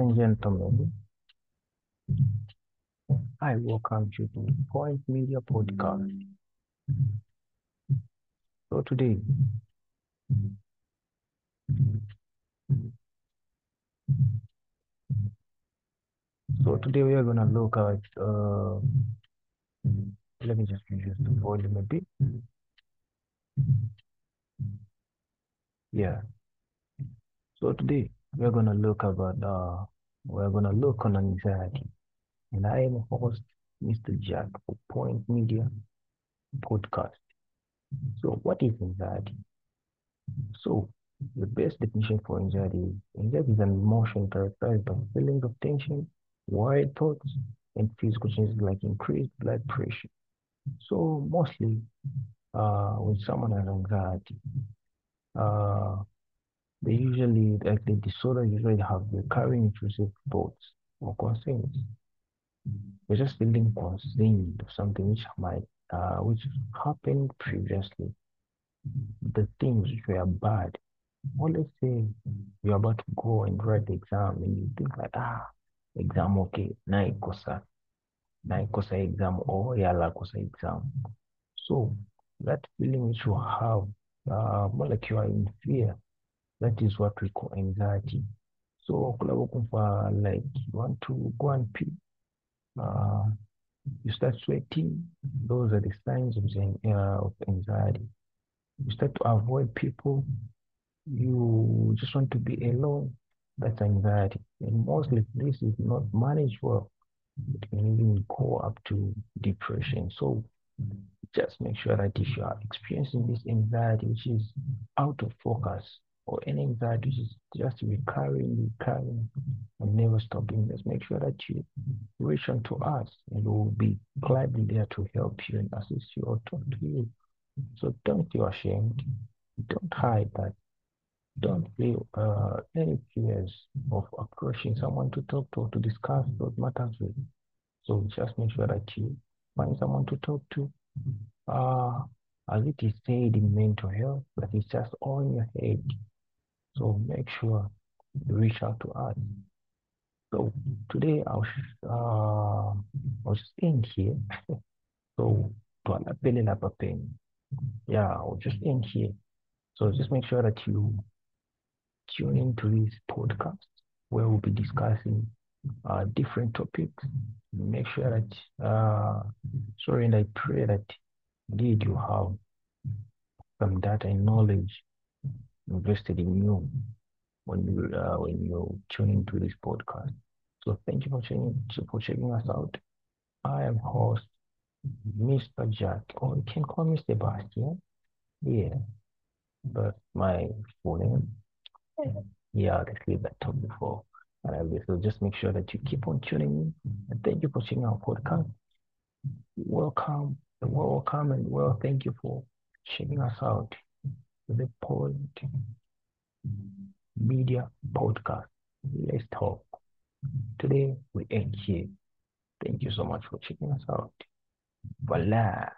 and gentlemen, I welcome you to Point Media Podcast. So today, so today we are gonna look at uh, let me just reduce the volume a bit. Yeah. So today we are gonna look about uh we're gonna look on anxiety. And I am host Mr. Jack for Point Media Podcast. So what is anxiety? So the best definition for anxiety is anxiety is an emotion characterized by feelings of tension, worried thoughts, and physical changes like increased blood pressure. So mostly uh, when someone has anxiety, uh, they usually, like the disorder usually have recurring intrusive thoughts or concerns. They're just feeling concerned of something which might, uh, which happened previously. The things which were bad. Or let's say you're about to go and write the exam and you think like, ah, exam okay, naikosa, naikosa exam or yala kosa exam. So that feeling which you have, uh, more like you are in fear, that is what we call anxiety. So like you want to go and pee, uh, you start sweating. Those are the signs of, uh, of anxiety. You start to avoid people. You just want to be alone. That's anxiety. And mostly this is not managed well. It can even go up to depression. So just make sure that if you are experiencing this anxiety, which is out of focus, or any anxiety is just recurring, recurring, and never stopping, just make sure that you reach out to us and we'll be gladly there to help you and assist you or talk to you. So don't feel ashamed. Don't hide that. Don't feel uh, any fears of approaching someone to talk to or to discuss those matters with. So just make sure that you find someone to talk to. Uh, as it is said in mental health, that it's just all in your head. So make sure you reach out to us. So today I'll uh, I'll just end here. so to a pen. Yeah, I'll just end here. So just make sure that you tune into this podcast where we'll be discussing uh, different topics. Make sure that uh, sorry, and I pray that indeed you have some data and knowledge invested in you when you uh, when you tune into this podcast. So thank you for checking for checking us out. I am host Mr. Jack, or you can call me Sebastian. Yeah, but my full name. Yeah, let's leave that talk before. And I will so just make sure that you keep on tuning in. And thank you for checking our podcast. Welcome, and welcome, and well, thank you for checking us out the Point Media Podcast. Let's talk. Today we end here. Thank you so much for checking us out. Voila.